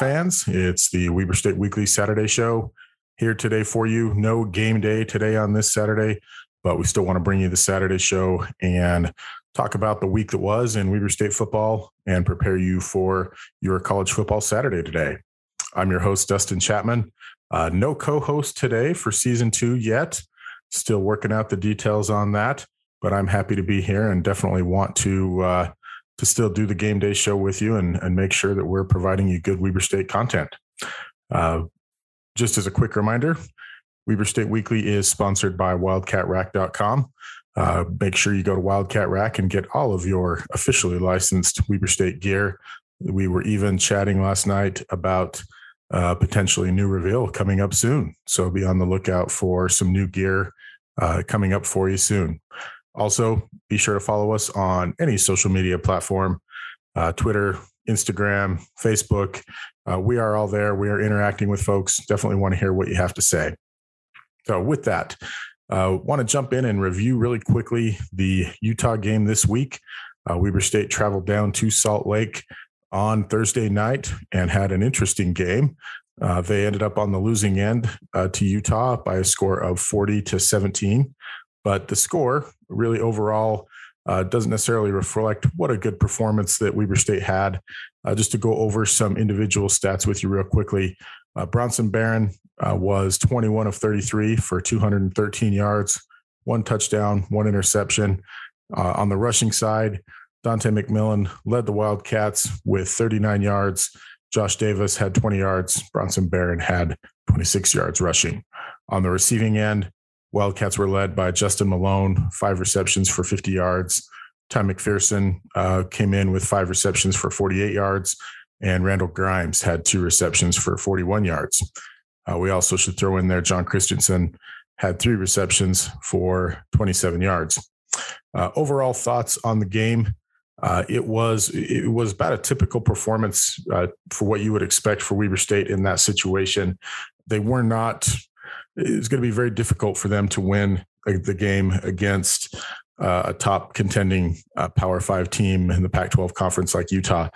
fans. It's the Weber State Weekly Saturday show here today for you. No game day today on this Saturday, but we still want to bring you the Saturday show and talk about the week that was in Weber State football and prepare you for your college football Saturday today. I'm your host, Dustin Chapman. Uh, no co host today for season two yet. Still working out the details on that, but I'm happy to be here and definitely want to. Uh, to still do the game day show with you and, and make sure that we're providing you good Weber State content. Uh, just as a quick reminder, Weber State Weekly is sponsored by WildcatRack.com. Uh, make sure you go to Wildcat Rack and get all of your officially licensed Weber State gear. We were even chatting last night about uh, potentially new reveal coming up soon. So be on the lookout for some new gear uh, coming up for you soon. Also, be sure to follow us on any social media platform uh, Twitter, Instagram, Facebook. Uh, we are all there. We are interacting with folks. Definitely want to hear what you have to say. So, with that, uh, want to jump in and review really quickly the Utah game this week. Uh, Weber State traveled down to Salt Lake on Thursday night and had an interesting game. Uh, they ended up on the losing end uh, to Utah by a score of 40 to 17. But the score really overall uh, doesn't necessarily reflect what a good performance that Weber State had. Uh, just to go over some individual stats with you real quickly, uh, Bronson Barron uh, was 21 of 33 for 213 yards, one touchdown, one interception. Uh, on the rushing side, Dontae McMillan led the Wildcats with 39 yards. Josh Davis had 20 yards. Bronson Barron had 26 yards rushing. On the receiving end, Wildcats were led by Justin Malone, five receptions for 50 yards. Ty McPherson uh, came in with five receptions for 48 yards, and Randall Grimes had two receptions for 41 yards. Uh, we also should throw in there John Christensen had three receptions for 27 yards. Uh, overall thoughts on the game. Uh, it was it was about a typical performance uh, for what you would expect for Weber State in that situation. They were not it's going to be very difficult for them to win the game against uh, a top contending uh, Power Five team in the Pac 12 conference like Utah.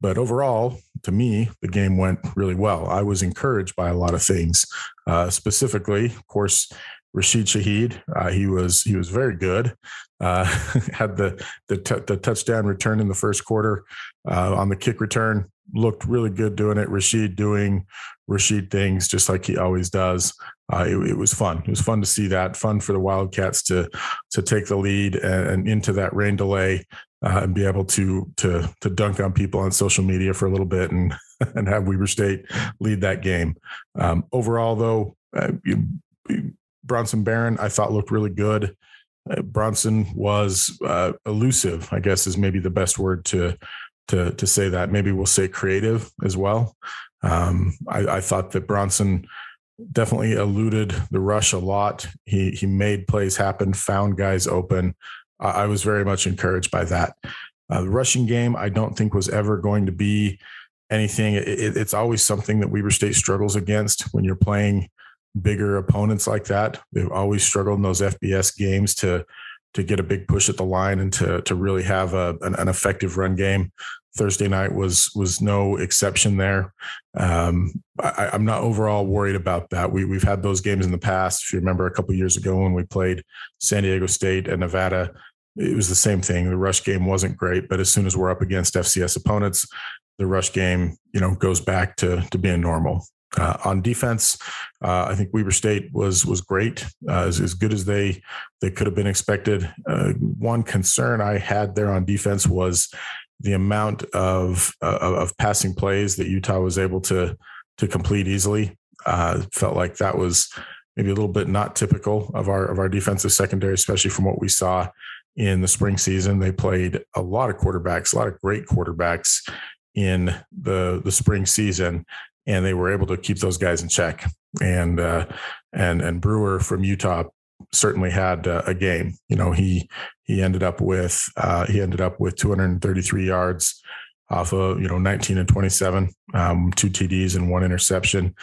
But overall, to me, the game went really well. I was encouraged by a lot of things, uh, specifically, of course, Rashid Shaheed. Uh, he was he was very good. Uh, had the the, t- the touchdown return in the first quarter uh, on the kick return. Looked really good doing it. Rashid doing Rashid things just like he always does uh, it, it, was fun. It was fun to see that. Fun for the Wildcats to to take the lead and, and into that rain delay uh, and be able to to to dunk on people on social media for a little bit and and have Weber State lead that game. Um, overall, though, uh, Bronson Barron I thought looked really good. Uh, Bronson was uh, elusive, I guess is maybe the best word to to to say that. Maybe we'll say creative as well. Um, I, I, thought that Bronson definitely eluded the rush a lot. He he made plays happen, found guys open. I was very much encouraged by that. Uh, the rushing game, I don't think was ever going to be anything. It, it, it's always something that Weber State struggles against when you're playing bigger opponents like that. They've always struggled in those FBS games to to get a big push at the line and to to really have a, an, an effective run game. Thursday night was was no exception there. Um, I, am not overall worried about that. We we've had those games in the past. If you remember a couple years ago when we played San Diego State and Nevada, it was the same thing. The rush game wasn't great, but as soon as we're up against FCS opponents, the rush game you know goes back to to being normal. Uh, on defense, uh, I think Weber State was was great, uh, as, as, good as they they could have been expected. Uh, one concern I had there on defense was the amount of uh, of passing plays that Utah was able to to complete easily. Uh, felt like that was maybe a little bit not typical of our of our defensive secondary, especially from what we saw in the spring season. They played a lot of quarterbacks, a lot of great quarterbacks in the the spring season, and they were able to keep those guys in check. And uh, and and Brewer from Utah certainly had uh, a game. You know, he he ended up with uh, he ended up with 233 yards off of you know 19 and 27, um, two TDs and one interception.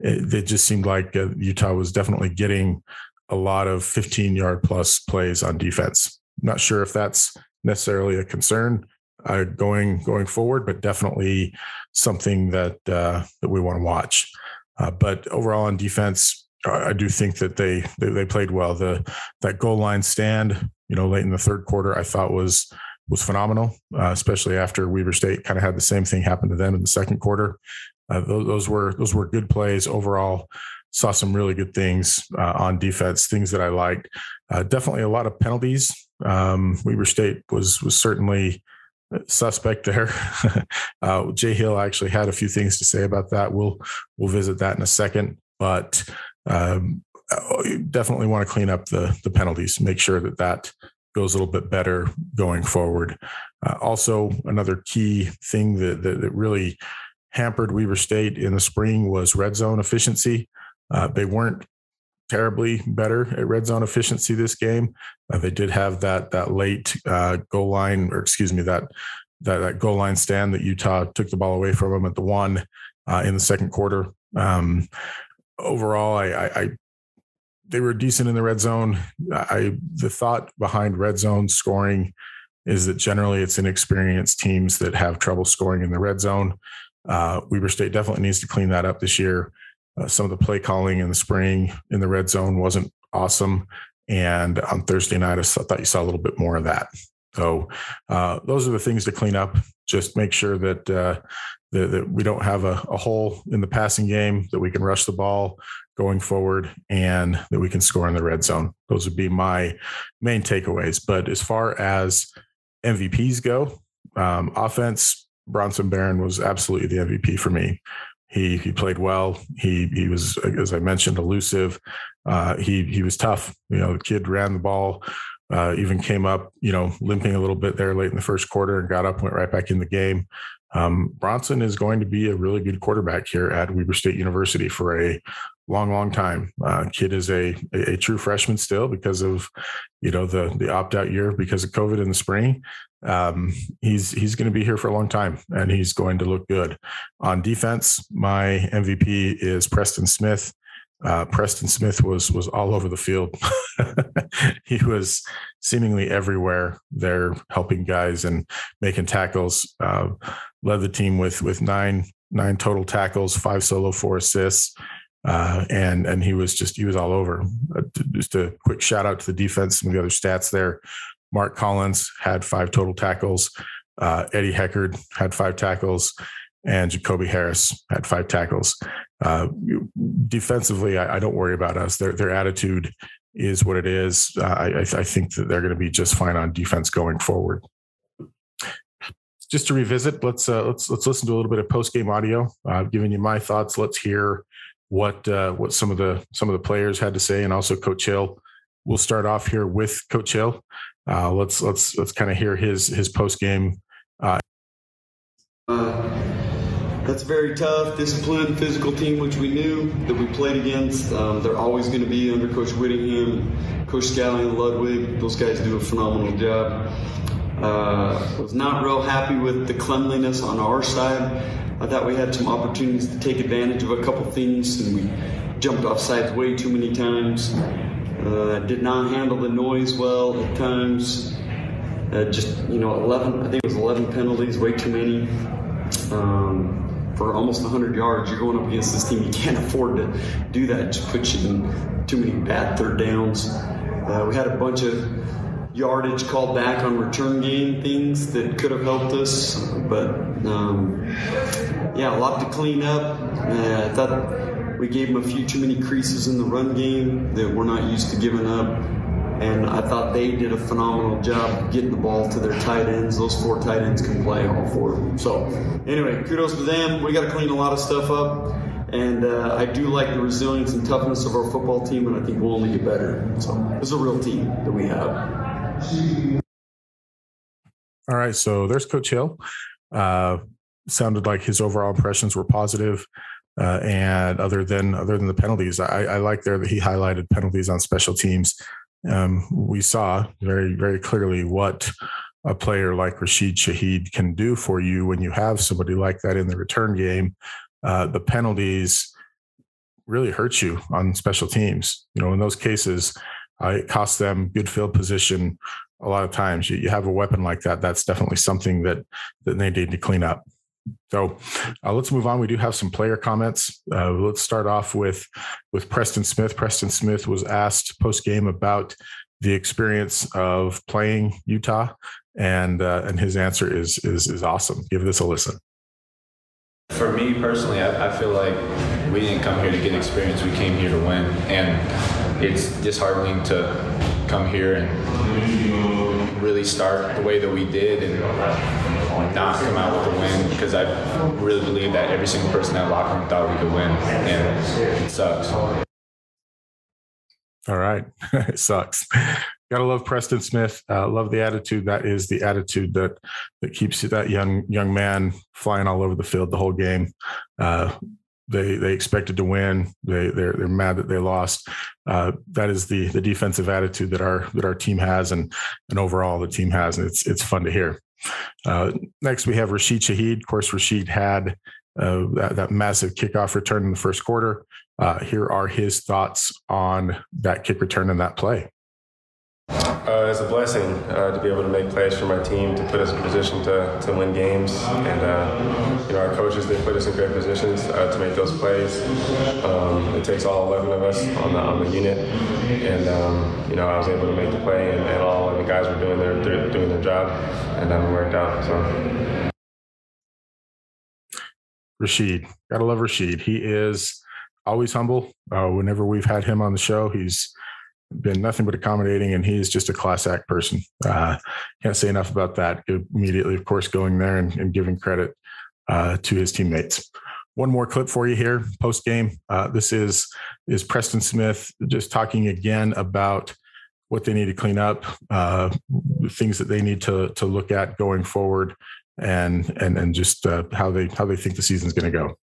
It, it just seemed like uh, Utah was definitely getting a lot of 15 yard plus plays on defense. Not sure if that's necessarily a concern uh, going going forward, but definitely something that uh, that we want to watch. Uh, but overall on defense, I do think that they, they, they played well. The that goal line stand, you know, late in the third quarter, I thought was was phenomenal, uh, especially after Weber State kind of had the same thing happen to them in the second quarter. Uh, those, those, were those were good plays overall. Saw some really good things uh, on defense, things that I liked. Uh, definitely a lot of penalties. Um, Weber State was was certainly suspect there. uh, Jay Hill actually had a few things to say about that. We'll we'll visit that in a second, but um, definitely want to clean up the the penalties. Make sure that that goes a little bit better going forward. Uh, also, another key thing that, that, that really hampered Weber State in the spring was red zone efficiency. Uh, they weren't terribly better at red zone efficiency this game. Uh, they did have that that late uh, goal line, or excuse me, that that, that goal line stand that Utah took the ball away from them at the one uh, in the second quarter. Um, overall, I, I, I, they were decent in the red zone. I the thought behind red zone scoring is that generally it's inexperienced teams that have trouble scoring in the red zone. Uh, Weber State definitely needs to clean that up this year. Uh, some of the play calling in the spring in the red zone wasn't awesome. And on Thursday night, I thought you saw a little bit more of that. So uh, those are the things to clean up. Just make sure that uh, that, we don't have a, a, hole in the passing game, that we can rush the ball going forward, and that we can score in the red zone. Those would be my main takeaways. But as far as MVPs go, um, offense, Bronson Barron was absolutely the MVP for me. He he played well. He he was, as I mentioned, elusive. Uh, he he was tough. You know, the kid ran the ball. Uh, even came up, you know, limping a little bit there late in the first quarter and got up, went right back in the game. Um, Bronson is going to be a really good quarterback here at Weber State University for a long, long time. Uh, kid is a, a, a true freshman still because of you know the the opt out year because of COVID in the spring um, he's he's going to be here for a long time, and he's going to look good. On defense, my MVP is Preston Smith. Uh, Preston Smith was was all over the field. he was seemingly everywhere there, helping guys and making tackles. Uh, led the team with with nine nine total tackles, five solo, four assists. Uh, and and he was just he was all over. Uh, just a quick shout out to the defense. Some of the other stats there: Mark Collins had five total tackles. Uh, Eddie Heckard had five tackles, and Jacoby Harris had five tackles. Uh, defensively, I, I, don't worry about us. Their their attitude is what it is. Uh, I, I think that they're going to be just fine on defense going forward. Just to revisit, let's uh, let's let's listen to a little bit of post game audio. I've given you my thoughts. Let's hear what uh, what some of the some of the players had to say, and also Coach Hill. We'll start off here with Coach Hill. Uh, let's let's let's kind of hear his his post game. Uh, that's a very tough, disciplined, physical team, which we knew that we played against. Um, they're always going to be under Coach Whittingham, Coach Scalley, and Ludwig. Those guys do a phenomenal job. Uh, was not real happy with the cleanliness on our side. I thought we had some opportunities to take advantage of a couple things, and we jumped off sides way too many times. Uh, did not handle the noise well at times. Uh, just, you know, 11, I think it was 11 penalties, way too many. Um, for almost 100 yards, you're going up against this team. You can't afford to do that. It just puts you in too many bad third downs. Uh, we had a bunch of yardage called back on return game things that could have helped us, but um, yeah, a lot to clean up. Uh, I thought we gave them a few too many creases in the run game that we're not used to giving up. And I thought they did a phenomenal job getting the ball to their tight ends. Those four tight ends can play all four of them. So, anyway, kudos to them. We got to clean a lot of stuff up. And uh, I do like the resilience and toughness of our football team, and I think we'll only get better. So, it's a real team that we have. All right, so there's Coach Hill. Uh, sounded like his overall impressions were positive. Uh, and other than other than the penalties, I, I, like there that he highlighted penalties on special teams. Um, we saw very very clearly what a player like Rashid Shaheed can do for you when you have somebody like that in the return game. Uh, the penalties really hurt you on special teams. You know, in those cases, uh, it costs them good field position a lot of times you, you have a weapon like that. That's definitely something that that they need to clean up. So uh, let's move on. We do have some player comments. Uh, let's start off with with Preston Smith. Preston Smith was asked post game about the experience of playing Utah, and uh, and his answer is is is awesome. Give this a listen. For me personally, I, I feel like we didn't come here to get experience. We came here to win, and it's disheartening to come here and really start the way that we did and not come out with a win because I really believe that every single person in that locker room thought we could win, and it sucks. All right, it sucks. Gotta love Preston Smith. Uh, love the attitude. That is the attitude that that keeps that young young man flying all over the field the whole game. Uh, they they expected to win. They they're they're mad that they lost. Uh, that is the the defensive attitude that our that our team has, and and overall the team has, and it's it's fun to hear. Uh, next, we have Rashid Shaheed. Of course, Rashid had uh, that, that, massive kickoff return in the first quarter. Uh, here are his thoughts on that kick return and that play. Uh, it's a blessing uh, to be able to make plays for my team to put us in position to, to win games. And, uh, you know, our coaches, they put us in great positions uh, to make those plays. Um, it takes all 11 of us on the, on the unit. And, um, you know, I was able to make the play, and, and all of the guys were doing their, doing their job, and then it worked out. So. Rashid, gotta love Rashid. He is always humble. Uh, whenever we've had him on the show, he's been nothing but accommodating, and he's just a class act person. Uh, can't say enough about that. Immediately, of course, going there and, and giving credit uh, to his teammates. One more clip for you here, post game. Uh, this is is Preston Smith just talking again about what they need to clean up, uh, things that they need to to look at going forward, and and and just uh, how they how they think the season's going to go.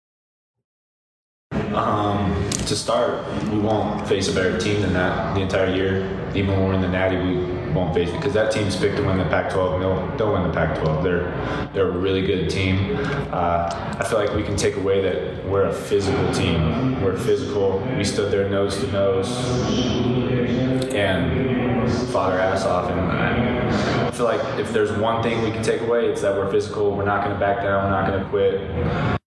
Um, to start, we won't face a better team than that the entire year. Even when we're in the Natty, we won't face it because that team's picked to win the Pac-12. And they'll, they'll win the Pac-12. They're they're a really good team. Uh, I feel like we can take away that we're a physical team. We're physical. We stood there nose to nose and fought our ass off. And I feel like if there's one thing we can take away, it's that we're physical. We're not going to back down. We're not going to quit.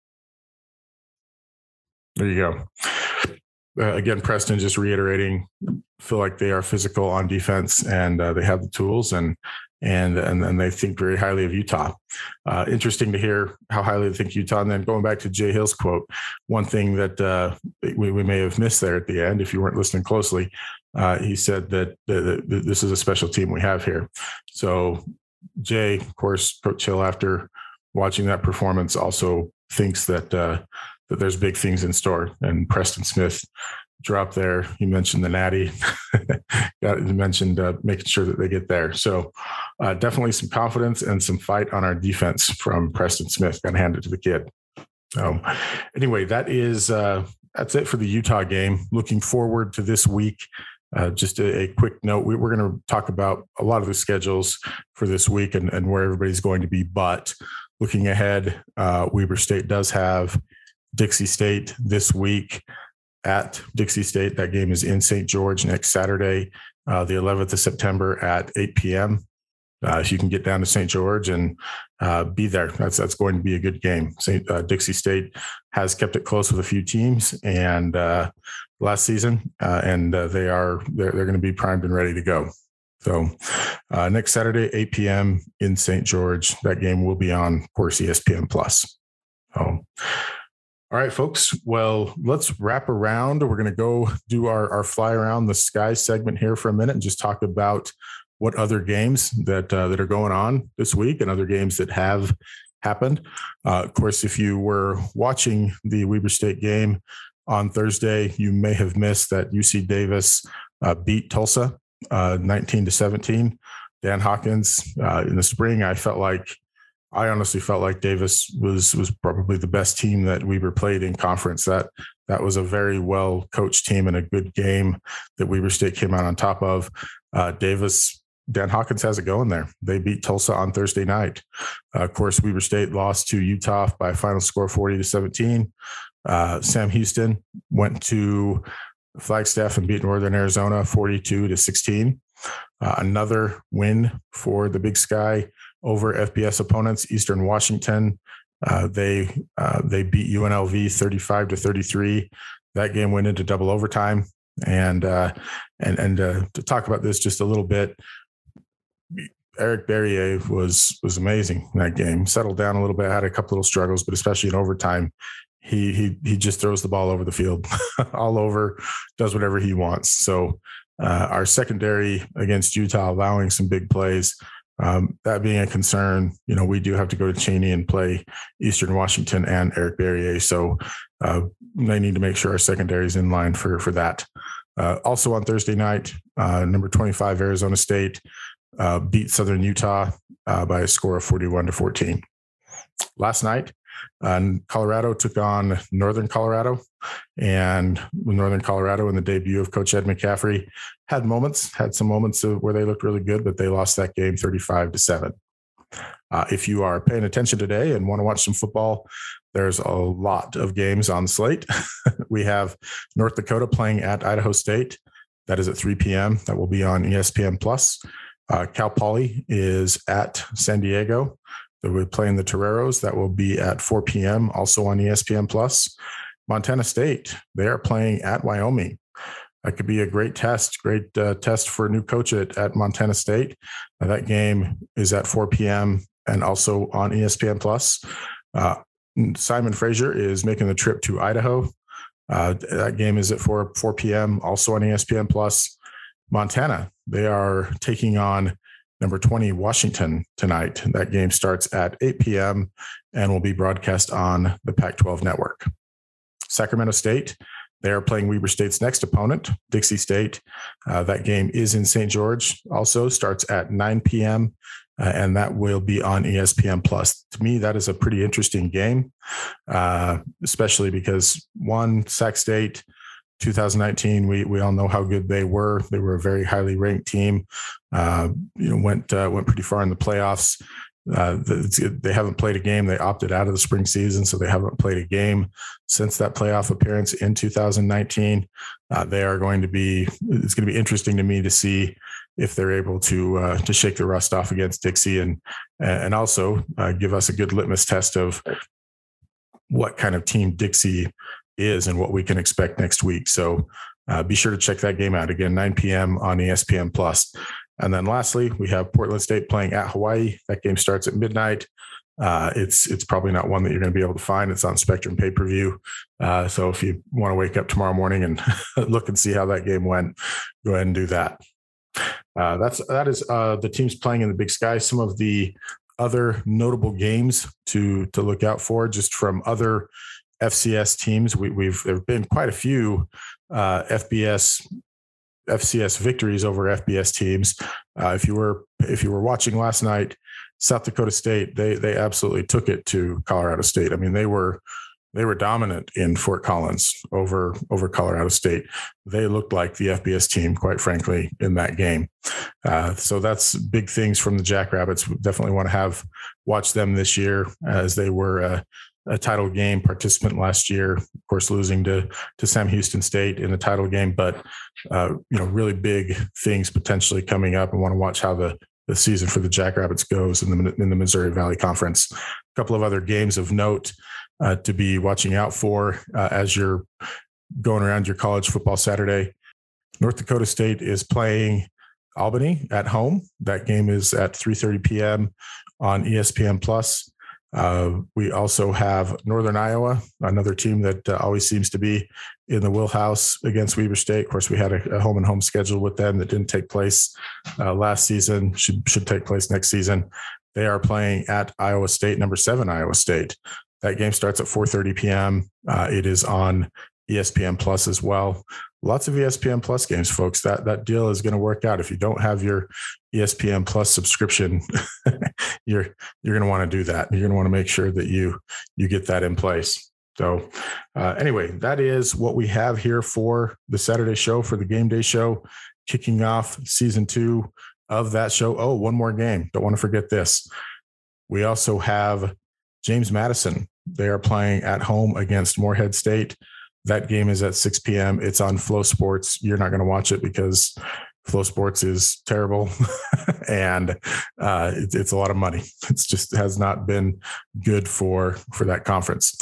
There you go. Uh, again, Preston just reiterating, feel like they are physical on defense and uh, they have the tools and and and and they think very highly of Utah. Uh, interesting to hear how highly they think Utah. And then going back to Jay Hill's quote, one thing that uh, we, we may have missed there at the end, if you weren't listening closely, uh, he said that, this is a special team we have here. So Jay, of course, Coach Hill, after watching that performance, also thinks that uh, that there's big things in store. And Preston Smith dropped there. You mentioned the Natty. You mentioned uh, making sure that they get there. So uh, definitely some confidence and some fight on our defense from Preston Smith. Got to hand it to the kid. So anyway, that is uh, that's it for the Utah game. Looking forward to this week. Uh, just a, a, quick note: we, are going to talk about a lot of the schedules for this week and, and where everybody's going to be. But looking ahead, uh, Weber State does have Dixie State this week at Dixie State. That game is in St. George next Saturday, uh, the 11th of September at 8 p.m. Uh, if you can get down to St. George and uh, be there, that's that's going to be a good game. St. Uh, Dixie State has kept it close with a few teams, and uh, last season, uh, and they are they're, they're going to be primed and ready to go. So next Saturday, 8 p.m. in St. George, that game will be on, of course, ESPN Plus. So all right, folks. Well, let's wrap around. We're going to go do our, our fly around the sky segment here for a minute and just talk about what other games that uh, that are going on this week and other games that have happened. Uh, of course, if you were watching the Weber State game on Thursday, you may have missed that UC Davis uh, beat Tulsa uh, 19 to 17. Dan Hawkins uh, in the spring, I felt like I honestly felt like Davis was was probably the best team that Weber played in conference. That that was a very well coached team and a good game that Weber State came out on top of. Uh, Davis, Dan Hawkins has it going there. They beat Tulsa on Thursday night. Uh, of course, Weber State lost to Utah by final score forty to seventeen. Uh, Sam Houston went to Flagstaff and beat Northern Arizona forty two to sixteen. Uh, another win for the Big Sky over FBS opponents, Eastern Washington. Uh, they uh, they beat UNLV 35 to 33. That game went into double overtime. And uh, and and uh, to talk about this just a little bit, Eric Barriere was was amazing in that game. Settled down a little bit, had a couple little struggles, but especially in overtime, he he he just throws the ball over the field, all over, does whatever he wants. So uh, our secondary against Utah allowing some big plays. Um, that being a concern, you know, we do have to go to Cheney and play Eastern Washington and Eric Barriere. So uh, they need to make sure our secondary is in line for for that. Uh, also on Thursday night, uh, number 25 Arizona State uh, beat Southern Utah uh, by a score of 41 to 14. Last night, uh, Colorado took on Northern Colorado, and Northern Colorado in the debut of Coach Ed McCaffrey had moments, had some moments where they looked really good, but they lost that game 35 to seven. Uh, if you are paying attention today and want to watch some football, there's a lot of games on slate. we have North Dakota playing at Idaho State. That is at 3 p.m. That will be on ESPN Plus. Uh, Cal Poly is at San Diego. They'll be playing the Toreros. That will be at 4 p.m. Also on ESPN Plus. Montana State, they are playing at Wyoming. That could be a great test, great uh, test for a new coach at, at Montana State. Uh, that game is at 4 p.m. and also on ESPN Plus. Uh, Simon Fraser is making the trip to Idaho. Uh, that game is at 4 4 p.m. Also on ESPN Plus. Montana, they are taking on number 20 Washington tonight. That game starts at 8 p.m. and will be broadcast on the Pac 12 network. Sacramento State, they are playing Weber State's next opponent, Dixie State. Uh, that game is in St. George, also starts at 9 p.m. Uh, and that will be on ESPN Plus. To me, that is a pretty interesting game, uh, especially because one, Sac State, 2019, we we all know how good they were. They were a very highly ranked team. Uh, you know, went uh, went pretty far in the playoffs. Uh, they haven't played a game. They opted out of the spring season, so they haven't played a game since that playoff appearance in 2019. Uh, they are going to be. It's going to be interesting to me to see if they're able to uh, to shake the rust off against Dixie and and also uh, give us a good litmus test of what kind of team Dixie is and what we can expect next week. So uh, be sure to check that game out again, 9 p.m. on ESPN Plus. And then lastly, we have Portland State playing at Hawaii. That game starts at midnight. Uh, it's it's probably not one that you're going to be able to find. It's on Spectrum pay per view. Uh, so if you want to wake up tomorrow morning and look and see how that game went, go ahead and do that. Uh, that's that is uh, the teams playing in the Big Sky. Some of the other notable games to to look out for, just from other FCS teams. We, have there have been quite a few uh, FBS FCS victories over FBS teams. Uh, if you were if you were watching last night, South Dakota State they they absolutely took it to Colorado State. I mean they were they were dominant in Fort Collins over over Colorado State. They looked like the FBS team, quite frankly, in that game. Uh, so that's big things from the Jackrabbits. We definitely want to have watch them this year as they were uh, a title game participant last year. Of course, losing to to Sam Houston State in the title game, but uh, you know, really big things potentially coming up. I want to watch how the the season for the Jackrabbits goes in the in the Missouri Valley Conference. A couple of other games of note uh, to be watching out for uh, as you're going around your college football Saturday. North Dakota State is playing Albany at home. That game is at 3:30 p.m. on ESPN Plus. Uh, we also have Northern Iowa, another team that uh, always seems to be in the wheelhouse against Weber State. Of course, we had a, a home and home schedule with them that didn't take place uh, last season. Should should take place next season. They are playing at Iowa State, number seven Iowa State. That game starts at 4:30 p.m. Uh, it is on ESPN Plus as well. Lots of ESPN Plus games, folks. That that deal is going to work out. If you don't have your ESPN Plus subscription, you're you're going to want to do that. You're going to want to make sure that you you get that in place. So, uh, anyway, that is what we have here for the Saturday show for the game day show, kicking off season two of that show. Oh, one more game. Don't want to forget this. We also have James Madison. They are playing at home against Morehead State. That game is at 6 p.m. It's on FloSports. You're not going to watch it because FloSports is terrible and uh, it, it's a lot of money. It's just has not been good for for that conference.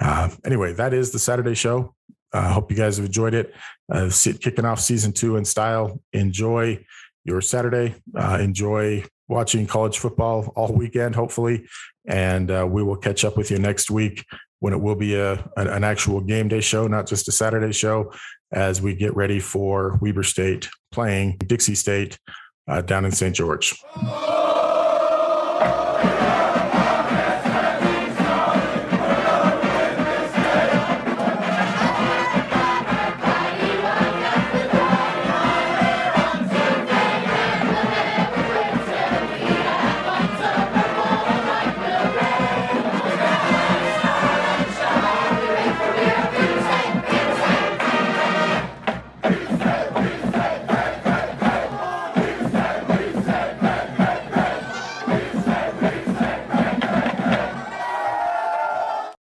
Uh, anyway, that is the Saturday show. I uh, hope you guys have enjoyed it. Uh, kicking off season two in style. Enjoy your Saturday. Uh, enjoy watching college football all weekend, hopefully. And uh, we will catch up with you next week when it will be a, an actual game day show, not just a Saturday show, as we get ready for Weber State playing Dixie State uh, down in St. George.